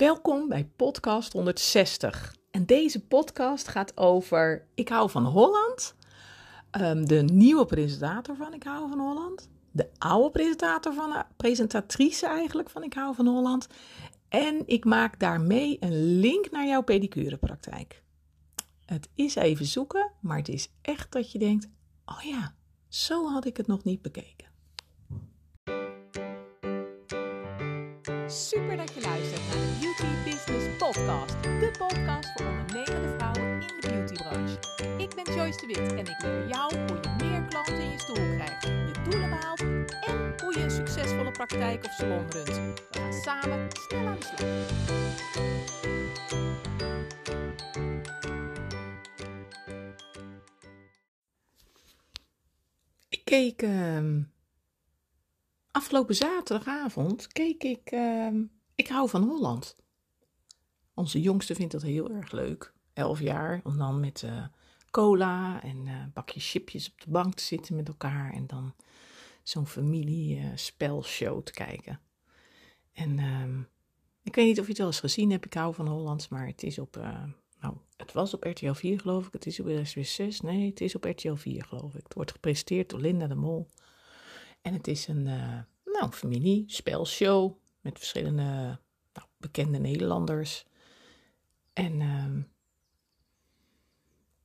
Welkom bij podcast 160. En deze podcast gaat over Ik hou van Holland. Um, de nieuwe presentator van Ik hou van Holland. De oude presentator van, presentatrice eigenlijk van Ik hou van Holland. En ik maak daarmee een link naar jouw pedicurepraktijk. Het is even zoeken, maar het is echt dat je denkt: oh ja, zo had ik het nog niet bekeken. Super dat je luistert naar de Beauty Business Podcast. De podcast voor ondernemende vrouwen in de beautybranche. Ik ben Joyce de Wit en ik leer jou hoe je meer klanten in je stoel krijgt, je doelen behaalt en hoe je een succesvolle praktijk of salon runt. We gaan samen snel aan de slag. Ik keek uh, afgelopen zaterdagavond keek ik uh, Ik hou van Holland. Onze jongste vindt dat heel erg leuk. Elf jaar, om dan met uh, cola en uh, bakje chipjes op de bank te zitten met elkaar. En dan zo'n familiespelshow te kijken. En uh, ik weet niet of je het wel eens gezien hebt, Ik hou van Holland. Maar het is op, nou, het was op RTL 4 geloof ik. Het is op RTL 6. Nee, het is op RTL 4 geloof ik. Het wordt gepresenteerd door Linda de Mol. En het is een, uh, nou, familie-spelshow met verschillende nou, bekende Nederlanders. En, uh,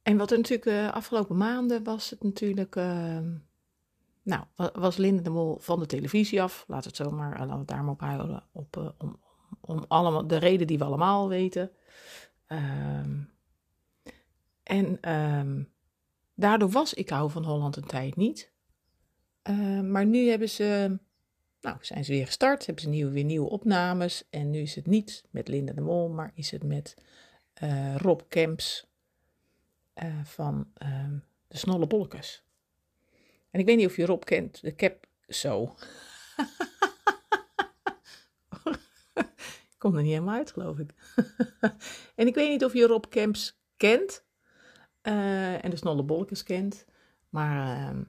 en wat er natuurlijk de uh, afgelopen maanden was het natuurlijk, uh, nou, was Linda de Mol van de televisie af. We het zo maar, laten we daar maar op houden, op, om, om allemaal, de reden die we allemaal weten. Um, en daardoor was Ik hou van Holland een tijd niet. Uh, maar nu hebben ze, nou, zijn ze weer gestart, hebben ze nieuwe, weer nieuwe opnames. En nu is het niet met Linda de Mol, maar is het met uh, Rob Kemps uh, van uh, de Snolle Bolkes. En ik weet niet of je Rob kent, de Cap zo. ik kom er niet helemaal uit, geloof ik. en ik weet niet of je Rob Kemps kent en de Snolle Bolkes kent, maar ehm,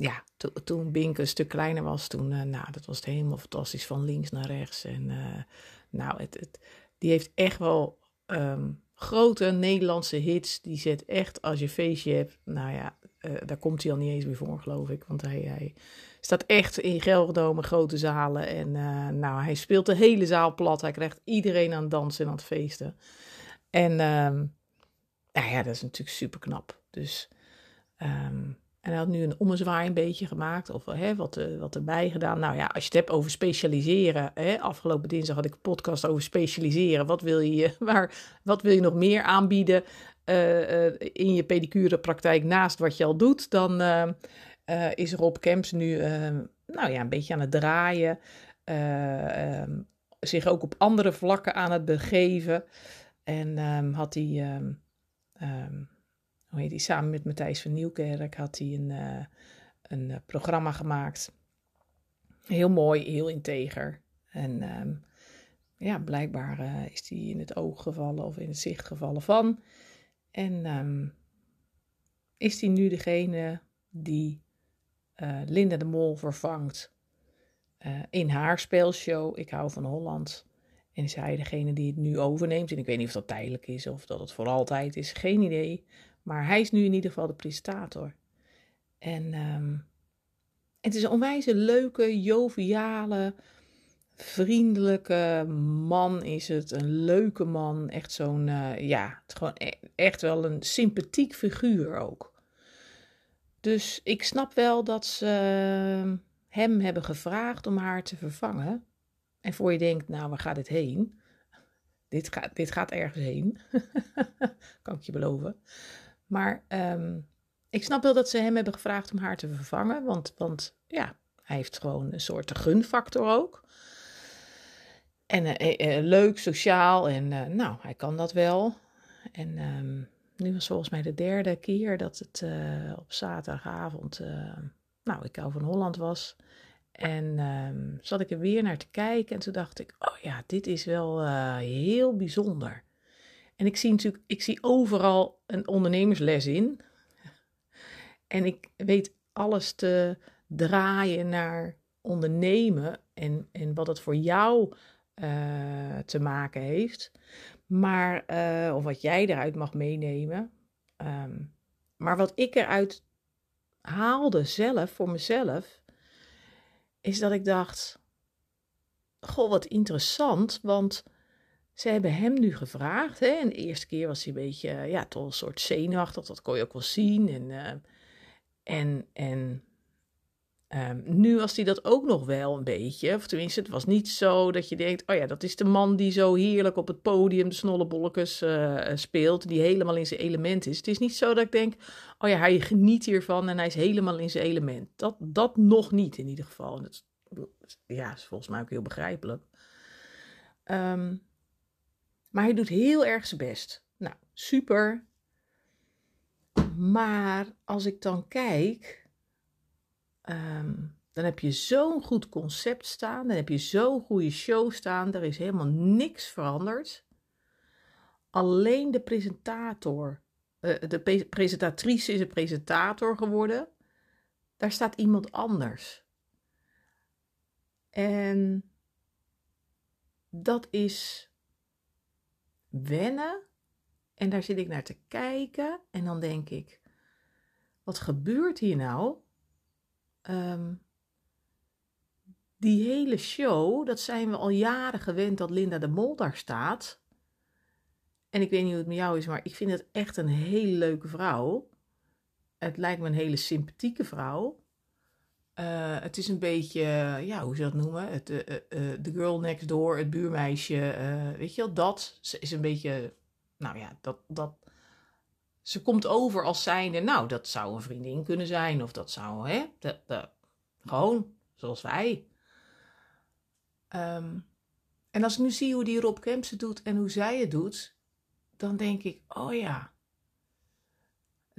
ja, to, toen Bink een stuk kleiner was, toen, uh, nou, dat was het helemaal fantastisch van links naar rechts. En uh, nou, het, het, die heeft echt wel um, grote Nederlandse hits. Die zet echt, als je feestje hebt, nou ja, uh, daar komt hij al niet eens meer voor, geloof ik. Want hij, hij staat echt in Gelderdomen, grote zalen. En nou, hij speelt de hele zaal plat. Hij krijgt iedereen aan het dansen en aan het feesten. En um, nou ja, dat is natuurlijk super knap. Dus... Um, en hij had nu een ommezwaai een beetje gemaakt, of hè, wat, uh, wat erbij gedaan. Nou ja, als je het hebt over specialiseren. Hè, afgelopen dinsdag had ik een podcast over specialiseren. Wat wil je, waar, wat wil je nog meer aanbieden uh, uh, in je pedicurepraktijk naast wat je al doet? Dan is Rob Kemps nu nou ja, een beetje aan het draaien. Um, zich ook op andere vlakken aan het begeven. En um, had hij... Um, hoe die, samen met Matthijs van Nieuwkerk had hij een, uh, een uh, programma gemaakt. Heel mooi, heel integer. En um, ja, blijkbaar uh, is hij in het oog gevallen of in het zicht gevallen van. En um, is hij nu degene die Linda de Mol vervangt in haar speelshow Ik hou van Holland. En is hij degene die het nu overneemt. En ik weet niet of dat tijdelijk is of dat het voor altijd is. Geen idee. Maar hij is nu in ieder geval de presentator. En um, het is een onwijs leuke, joviale, vriendelijke man is het. Een leuke man. Echt zo'n, uh, ja, het gewoon e echt wel een sympathiek figuur ook. Dus ik snap wel dat ze uh, hem hebben gevraagd om haar te vervangen. En voor je denkt, nou, waar gaat dit heen? Dit gaat, dit gaat ergens heen. kan ik je beloven. Maar um, ik snap wel dat ze hem hebben gevraagd om haar te vervangen. Want, want ja, hij heeft gewoon een soort gunfactor ook. En uh, uh, leuk, sociaal en nou, hij kan dat wel. En um, nu was volgens mij de derde keer dat het op zaterdagavond, nou, ik hou van Holland was. En zat ik er weer naar te kijken en toen dacht ik, oh ja, dit is wel heel bijzonder. En ik zie natuurlijk, ik zie overal een ondernemersles in. En ik weet alles te draaien naar ondernemen en, en wat het voor jou eh, te maken heeft. Maar, eh, of wat jij eruit mag meenemen. Ehm, maar wat ik eruit haalde zelf, voor mezelf, is dat ik dacht: Goh, wat interessant, want ze hebben hem nu gevraagd. Hè, en de eerste keer was hij een beetje, ja, toch een soort zenuwachtig, dat kon je ook wel zien. En, uh, en, en Um, nu was hij dat ook nog wel een beetje. Of tenminste, het was niet zo dat je denkt: oh ja, dat is de man die zo heerlijk op het podium de snollebolletjes uh, speelt. Die helemaal in zijn element is. Het is niet zo dat ik denk: oh ja, hij geniet hiervan en hij is helemaal in zijn element. Dat, dat nog niet in ieder geval. Dat, ja, is volgens mij ook heel begrijpelijk. Um, maar hij doet heel erg zijn best. Nou, super. Maar als ik dan kijk Ehm, dan heb je zo'n goed concept staan, dan heb je zo'n goede show staan, er is helemaal niks veranderd. Alleen de presentator, uh, de presentatrice is een presentator geworden. Daar staat iemand anders. En dat is wennen. En daar zit ik naar te kijken. En dan denk ik: wat gebeurt hier nou? Ehm, die hele show, dat zijn we al jaren gewend dat Linda de Mol daar staat. En ik weet niet hoe het met jou is, maar ik vind het echt een hele leuke vrouw. Het lijkt me een hele sympathieke vrouw. Uh, het is een beetje, ja, hoe je dat noemen? Het, uh, uh, the girl next door, het buurmeisje, weet je wel, dat is een beetje, nou ja, dat, dat, ze komt over als zijnde, nou, dat zou een vriendin kunnen zijn, of dat zou, hè, gewoon zoals wij. Um, en als ik nu zie hoe die Rob Kempse doet en hoe zij het doet, dan denk ik, oh ja,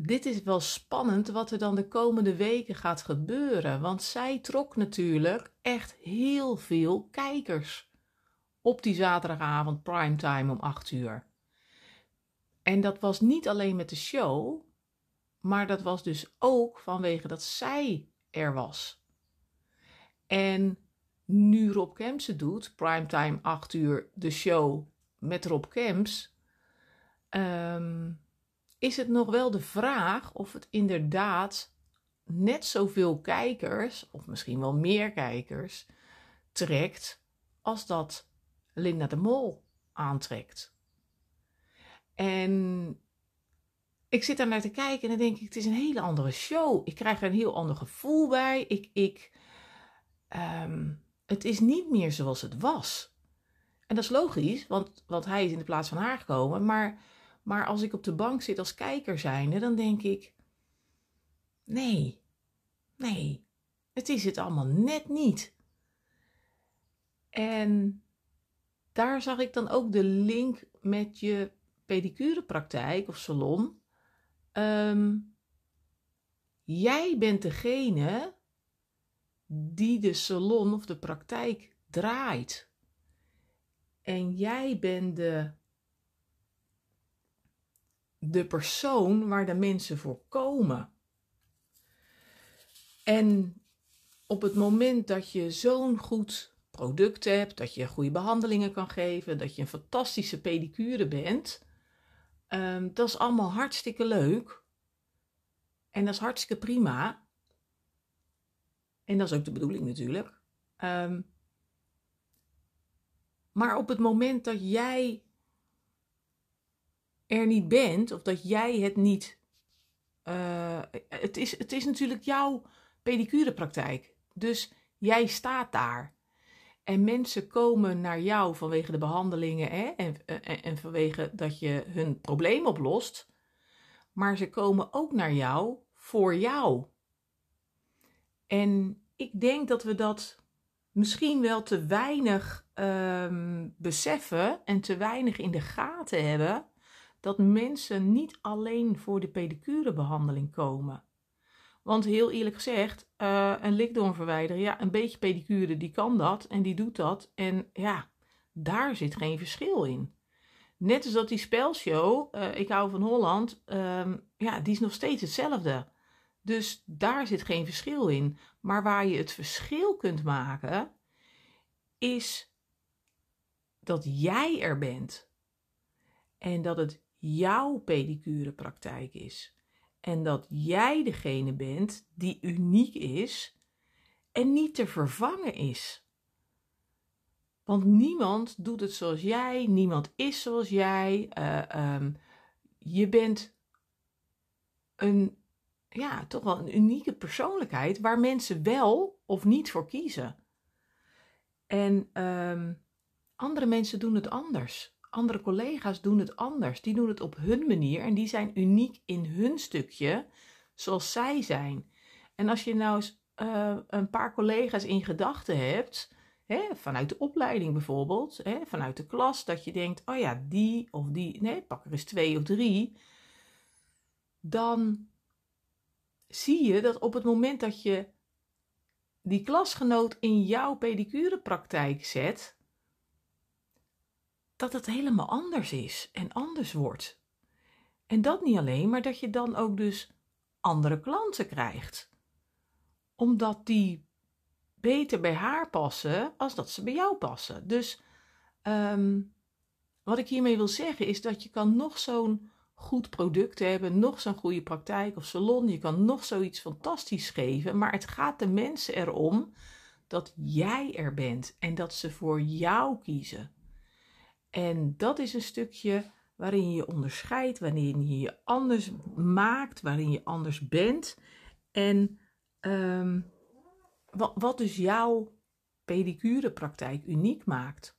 dit is wel spannend wat er dan de komende weken gaat gebeuren. Want zij trok natuurlijk echt heel veel kijkers op die zaterdagavond primetime om 8 uur. En dat was niet alleen met de show, maar dat was dus ook vanwege dat zij er was. En nu Rob Kemps het doet, primetime 8 uur, de show met Rob Kemps, um, is het nog wel de vraag of het inderdaad net zoveel kijkers, of misschien wel meer kijkers, trekt als dat Linda de Mol aantrekt. En ik zit daar naar te kijken en dan denk ik, het is een hele andere show. Ik krijg er een heel ander gevoel bij. Ik, ik, um, het is niet meer zoals het was. En dat is logisch, want, want hij is in de plaats van haar gekomen. Maar, maar als ik op de bank zit als kijker zijnde, dan denk ik, nee, nee, het is het allemaal net niet. En daar zag ik dan ook de link met je pedicurepraktijk of salon. Um, jij bent degene die de salon of de praktijk draait. En jij bent de, de persoon waar de mensen voor komen. En op het moment dat je zo'n goed product hebt, dat je goede behandelingen kan geven, dat je een fantastische pedicure bent, Um, dat is allemaal hartstikke leuk. En dat is hartstikke prima. En dat is ook de bedoeling natuurlijk. Um, maar op het moment dat jij er niet bent, of dat jij het niet. Uh, het, is, het is natuurlijk jouw pedicurepraktijk. Dus jij staat daar. En mensen komen naar jou vanwege de behandelingen hè, en, en, vanwege dat je hun probleem oplost. Maar ze komen ook naar jou voor jou. En ik denk dat we dat misschien wel te weinig um, beseffen en te weinig in de gaten hebben. Dat mensen niet alleen voor de pedicurebehandeling komen. Want heel eerlijk gezegd, uh, een likdoorn verwijderen, ja, een beetje pedicure, die kan dat en die doet dat. En ja, daar zit geen verschil in. Net als dat die spelshow, uh, ik hou van Holland, um, ja, die is nog steeds hetzelfde. Dus daar zit geen verschil in. Maar waar je het verschil kunt maken, is dat jij er bent. En dat het jouw pedicurepraktijk is. En dat jij degene bent die uniek is en niet te vervangen is. Want niemand doet het zoals jij, niemand is zoals jij. Uh, um, je bent een, ja, toch wel een unieke persoonlijkheid waar mensen wel of niet voor kiezen. En um, andere mensen doen het anders. Andere collega's doen het anders. Die doen het op hun manier en die zijn uniek in hun stukje, zoals zij zijn. En als je nou eens uh, een paar collega's in gedachten hebt, hè, vanuit de opleiding bijvoorbeeld, hè, vanuit de klas, dat je denkt: oh ja, die of die, nee, pak er eens twee of drie. Dan zie je dat op het moment dat je die klasgenoot in jouw pedicurepraktijk zet, dat het helemaal anders is en anders wordt. En dat niet alleen, maar dat je dan ook dus andere klanten krijgt. Omdat die beter bij haar passen als dat ze bij jou passen. Dus um, wat ik hiermee wil zeggen is dat je kan nog zo'n goed product hebben, nog zo'n goede praktijk of salon, je kan nog zoiets fantastisch geven, maar het gaat de mensen erom dat jij er bent en dat ze voor jou kiezen. En dat is een stukje waarin je je onderscheidt, waarin je je anders maakt, waarin je anders bent. En um, wat, wat dus jouw pedicurepraktijk uniek maakt.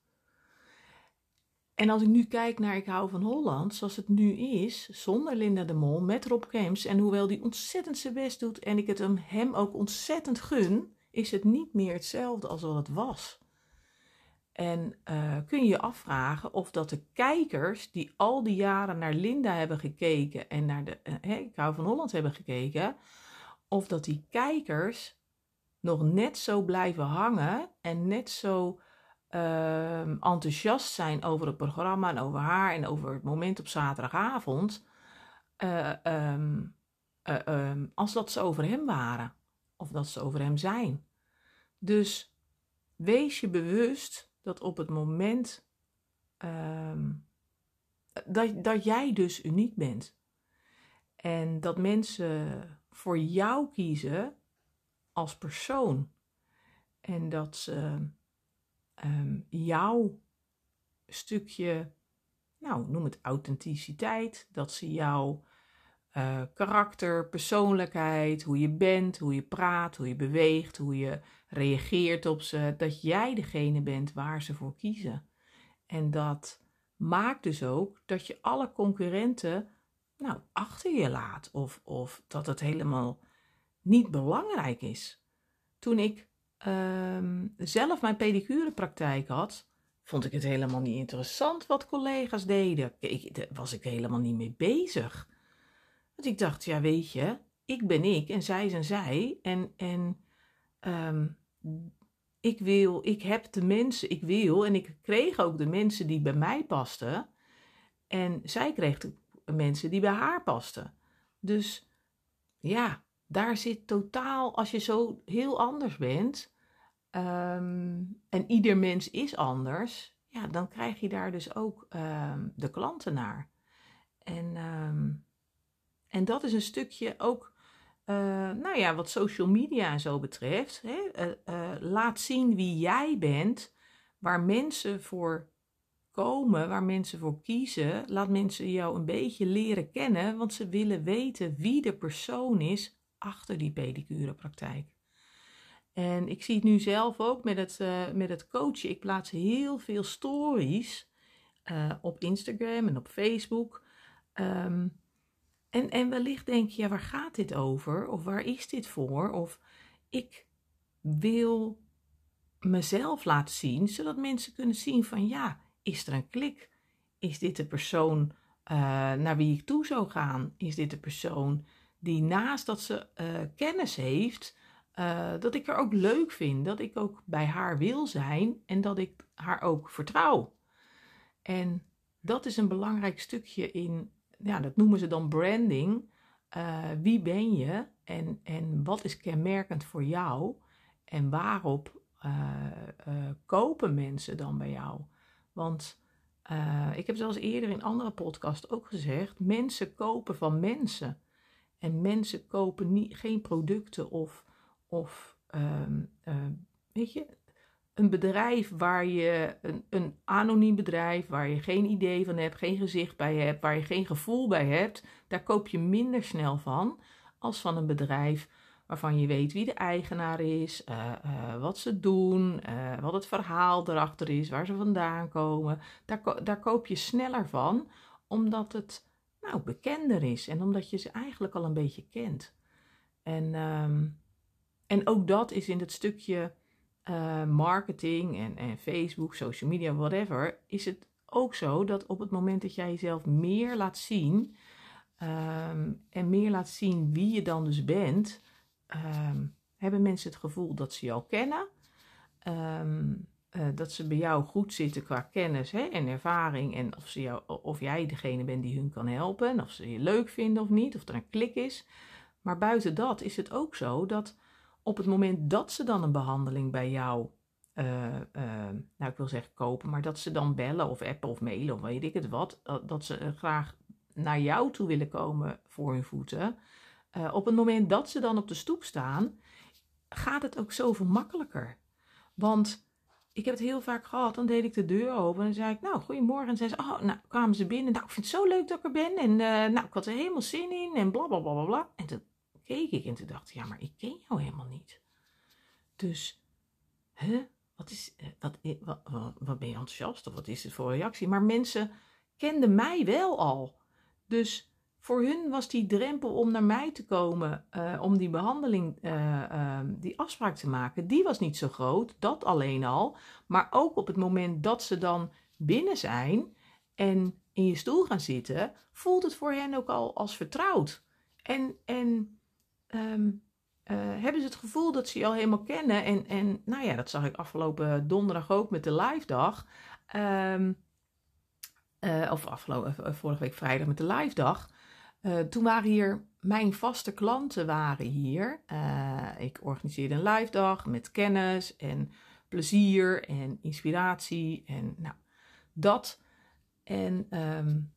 En als ik nu kijk naar Ik hou van Holland, zoals het nu is, zonder Linda de Mol, met Rob Kems, en hoewel die ontzettend zijn best doet en ik het hem, hem ook ontzettend gun, is het niet meer hetzelfde als wat het was. En uh, kun je je afvragen of dat de kijkers die al die jaren naar Linda hebben gekeken en naar de uh, van Holland hebben gekeken, of dat die kijkers nog net zo blijven hangen en net zo uh, enthousiast zijn over het programma en over haar en over het moment op zaterdagavond, um, uh, um, als dat ze over hem waren of dat ze over hem zijn. Dus wees je bewust dat op het moment um, dat, dat jij dus uniek bent en dat mensen voor jou kiezen als persoon. En dat ze um, jouw stukje, nou noem het authenticiteit, dat ze jouw uh, karakter, persoonlijkheid, hoe je bent, hoe je praat, hoe je beweegt, hoe je reageert op ze, dat jij degene bent waar ze voor kiezen. En dat maakt dus ook dat je alle concurrenten nou, achter je laat of, of dat het helemaal niet belangrijk is. Toen ik um, zelf mijn pedicurepraktijk had, vond ik het helemaal niet interessant wat collega's deden. Daar was ik helemaal niet mee bezig. Want ik dacht, ja weet je, ik ben ik en zij zijn zij. En, en um, ik wil, ik heb de mensen, ik wil en ik kreeg ook de mensen die bij mij pasten. En zij kreeg de mensen die bij haar pasten. Dus ja, daar zit totaal, als je zo heel anders bent, um, en ieder mens is anders, ja, dan krijg je daar dus ook um, de klanten naar. En, um, en dat is een stukje ook, uh, nou ja, wat social media en zo betreft. Hè, uh, uh, laat zien wie jij bent, waar mensen voor komen, waar mensen voor kiezen. Laat mensen jou een beetje leren kennen, want ze willen weten wie de persoon is achter die pedicurepraktijk. En ik zie het nu zelf ook met het, met het coachen. Ik plaats heel veel stories op Instagram en op Facebook. Um, en, en wellicht denk je, ja, waar gaat dit over? Of waar is dit voor? Of ik wil mezelf laten zien, zodat mensen kunnen zien van ja, is er een klik? Is dit de persoon uh, naar wie ik toe zou gaan? Is dit de persoon die naast dat ze uh, kennis heeft, uh, dat ik haar ook leuk vind, dat ik ook bij haar wil zijn en dat ik haar ook vertrouw. En dat is een belangrijk stukje in, ja, dat noemen ze dan branding. Uh, wie ben je en, en wat is kenmerkend voor jou en waarop kopen mensen dan bij jou? Want ik heb zelfs eerder in andere podcast ook gezegd: mensen kopen van mensen. En mensen kopen niet, geen producten of, of uh, weet je, een bedrijf waar je, een, een anoniem bedrijf, waar je geen idee van hebt, geen gezicht bij hebt, waar je geen gevoel bij hebt, daar koop je minder snel van als van een bedrijf waarvan je weet wie de eigenaar is, uh, uh, wat ze doen, uh, wat het verhaal erachter is, waar ze vandaan komen. Daar, daar koop je sneller van, omdat het nou, bekender is en omdat je ze eigenlijk al een beetje kent. En, um, en ook dat is in het stukje marketing en, en Facebook, social media, whatever, is het ook zo dat op het moment dat jij jezelf meer laat zien um, en meer laat zien wie je dan dus bent, um, hebben mensen het gevoel dat ze jou kennen. Um, uh, dat ze bij jou goed zitten qua kennis hè, en ervaring. En of, ze jou, of jij degene bent die hun kan helpen. Of ze je leuk vinden of niet. Of er een klik is. Maar buiten dat is het ook zo dat op het moment dat ze dan een behandeling bij jou. Uh, uh, nou, ik wil zeggen kopen, maar dat ze dan bellen of appen of mailen of weet ik het wat. Dat ze graag naar jou toe willen komen voor hun voeten. Op het moment dat ze dan op de stoep staan, gaat het ook zoveel makkelijker. Want ik heb het heel vaak gehad, dan deed ik de deur open en zei ik, nou, goedemorgen. En zei ze, oh, nou, kwamen ze binnen. Nou, ik vind het zo leuk dat ik er ben. En nou, ik had er helemaal zin in en bla, bla, bla, bla, bla. En toen keek ik en toen dacht ik, ja, maar ik ken jou helemaal niet. Dus, hè, wat, is, eh, wat, wat, wat, wat ben je enthousiast of wat is het voor reactie? Maar mensen kenden mij wel al. Dus voor hun was die drempel om naar mij te komen, uh, om die behandeling, uh, die afspraak te maken, die was niet zo groot. Dat alleen al. Maar ook op het moment dat ze dan binnen zijn en in je stoel gaan zitten, voelt het voor hen ook al als vertrouwd. En, en um, hebben ze het gevoel dat ze je al helemaal kennen. En, en nou ja, dat zag ik afgelopen donderdag ook met de live dag. Um, of afgelopen, vorige week vrijdag met de live dag. Toen waren hier mijn vaste klanten waren hier. Ik organiseerde een live dag met kennis en plezier en inspiratie en nou dat. En, um,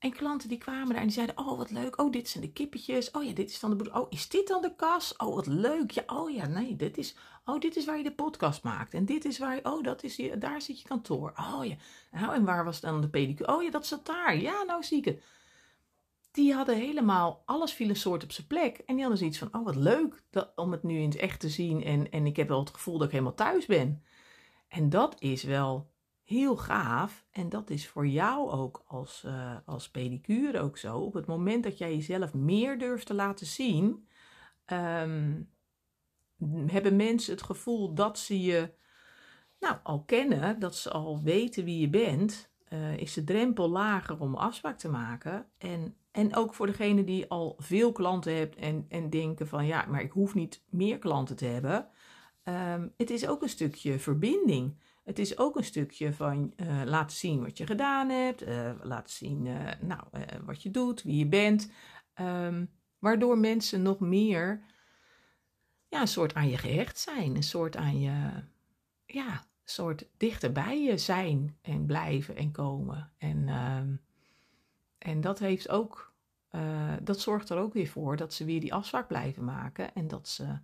en klanten die kwamen daar en die zeiden: Oh, wat leuk. Oh, dit zijn de kippetjes. Oh ja, dit is dan de boer. Oh, is dit dan de kas? Oh, wat leuk. Ja, oh ja, nee, dit is. Oh, dit is waar je de podcast maakt. En dit is waar je. Oh, dat is je, daar zit je kantoor. Oh ja. Nou, en waar was dan de pedicure? Oh ja, dat zat daar. Ja, nou zie ik het die hadden helemaal, alles viel een soort op zijn plek. En die hadden zoiets van, oh wat leuk dat, om het nu in het echt te zien. En, en ik heb wel het gevoel dat ik helemaal thuis ben. En dat is wel heel gaaf. En dat is voor jou ook als, uh, als pedicure ook zo. Op het moment dat jij jezelf meer durft te laten zien, um, hebben mensen het gevoel dat ze je nou, al kennen, dat ze al weten wie je bent. Uh, is de drempel lager om afspraak te maken. En en ook voor degene die al veel klanten hebt en, en denken van ja, maar ik hoef niet meer klanten te hebben. Um, het is ook een stukje verbinding. Het is ook een stukje van uh, laten zien wat je gedaan hebt, uh, laten zien uh, nou, wat je doet, wie je bent. Um, waardoor mensen nog meer ja, een soort aan je gehecht zijn, een soort aan je, ja, een soort dichter bij je zijn en blijven en komen. En um, en dat heeft ook, dat zorgt er ook weer voor dat ze weer die afspraak blijven maken en dat ze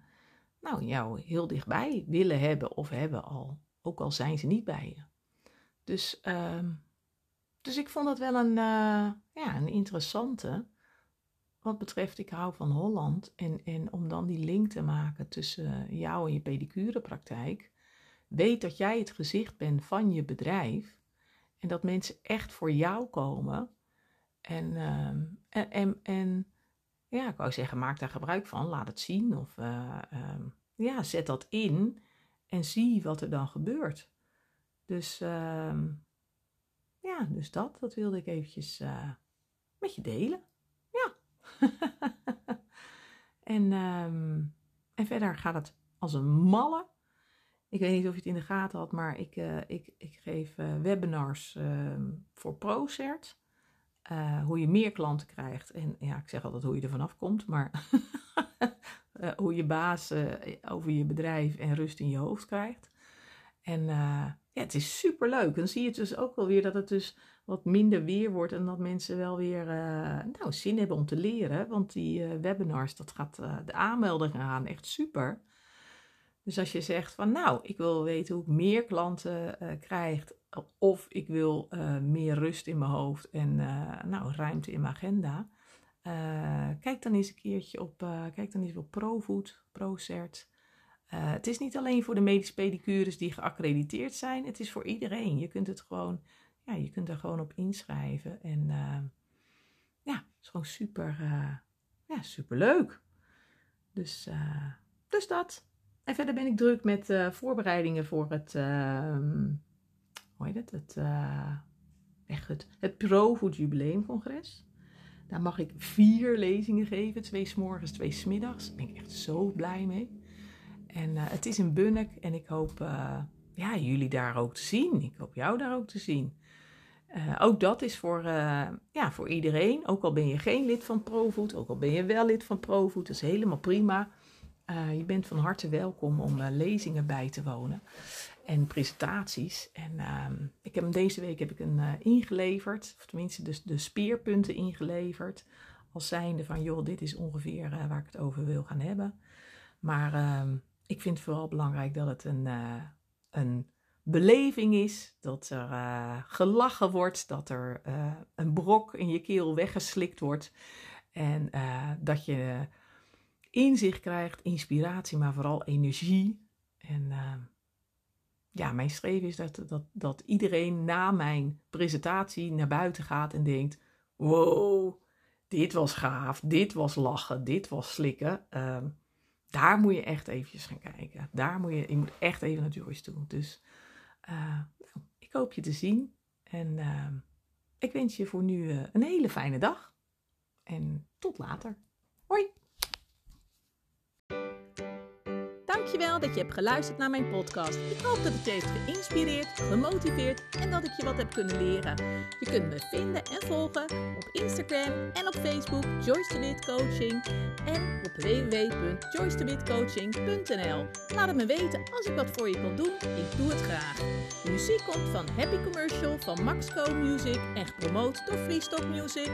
nou, jou heel dichtbij willen hebben of hebben al, ook al zijn ze niet bij je. Dus, uh, dus ik vond dat wel een, uh, ja, een interessante. Wat betreft, ik hou van Holland. En, en om dan die link te maken tussen jou en je pedicurepraktijk. Weet dat jij het gezicht bent van je bedrijf. En dat mensen echt voor jou komen en, ehm, en, en, ja, ik wou zeggen, maak daar gebruik van, laat het zien. Of uh, um, ja, zet dat in en zie wat er dan gebeurt. Dus um, ja, dus dat, dat wilde ik eventjes uh, met je delen. Ja. en, en verder gaat het als een malle. Ik weet niet of je het in de gaten had, maar ik, uh, ik, ik geef webinars voor ProCert. Uh, hoe je meer klanten krijgt. En ja, ik zeg altijd hoe je er vanaf komt, maar uh, hoe je baas uh, over je bedrijf en rust in je hoofd krijgt. En ja, het is super leuk. Dan zie je dus ook wel weer dat het dus wat minder weer wordt en dat mensen wel weer nou, zin hebben om te leren. Want die webinars, dat gaat de aanmeldingen gaan echt super. Dus als je zegt van nou, ik wil weten hoe ik meer klanten krijg of ik wil meer rust in mijn hoofd en nou, ruimte in mijn agenda. kijk dan eens een keertje op, kijk dan eens op ProFood, ProCert. Uh, het is niet alleen voor de medische pedicures die geaccrediteerd zijn, het is voor iedereen. Je kunt het gewoon, ja, je kunt er gewoon op inschrijven. En uh, ja, het is gewoon super, uh, ja, super leuk. Dus, dus dat. En verder ben ik druk met voorbereidingen voor het, ehm, hoe heet het, het, echt het, het ProFood Jubileumcongres. Daar mag ik vier lezingen geven, twee s morgens, twee s middags. Daar ben ik echt zo blij mee. En uh, het is in Bunnik en ik hoop uh, ja, jullie daar ook te zien. Ik hoop jou daar ook te zien. Uh, ook dat is voor, ja, voor iedereen. Ook al ben je geen lid van ProFood, ook al ben je wel lid van ProFood, dat is helemaal prima. Je bent van harte welkom om lezingen bij te wonen en presentaties. En ehm, ik heb deze week heb ik een ingeleverd, of tenminste de, de speerpunten ingeleverd. Als zijnde van, joh, dit is ongeveer waar ik het over wil gaan hebben. Maar ehm, ik vind het vooral belangrijk dat het een, uh, een beleving is. Dat er uh, gelachen wordt. Dat er uh, een brok in je keel weggeslikt wordt. En dat je inzicht krijgt, inspiratie, maar vooral energie. En ja, mijn streven is dat, dat, dat iedereen na mijn presentatie naar buiten gaat en denkt: wow, dit was gaaf, dit was lachen, dit was slikken. Ehm, daar moet je echt eventjes gaan kijken. Daar moet je, je moet echt even naar Joyce toe. Dus uh, ik hoop je te zien. En uh, ik wens je voor nu uh, een hele fijne dag. En tot later. Hoi! Dankjewel dat je hebt geluisterd naar mijn podcast. Ik hoop dat het je heeft geïnspireerd, gemotiveerd en dat ik je wat heb kunnen leren. Je kunt me vinden en volgen op Instagram en op Facebook Joyce de Wit Coaching en op www.joycedewitcoaching.nl. Laat het me weten als ik wat voor je kan doen. Ik doe het graag. De muziek komt van Happy Commercial van Maxco Music en gepromoot door Freestock Music.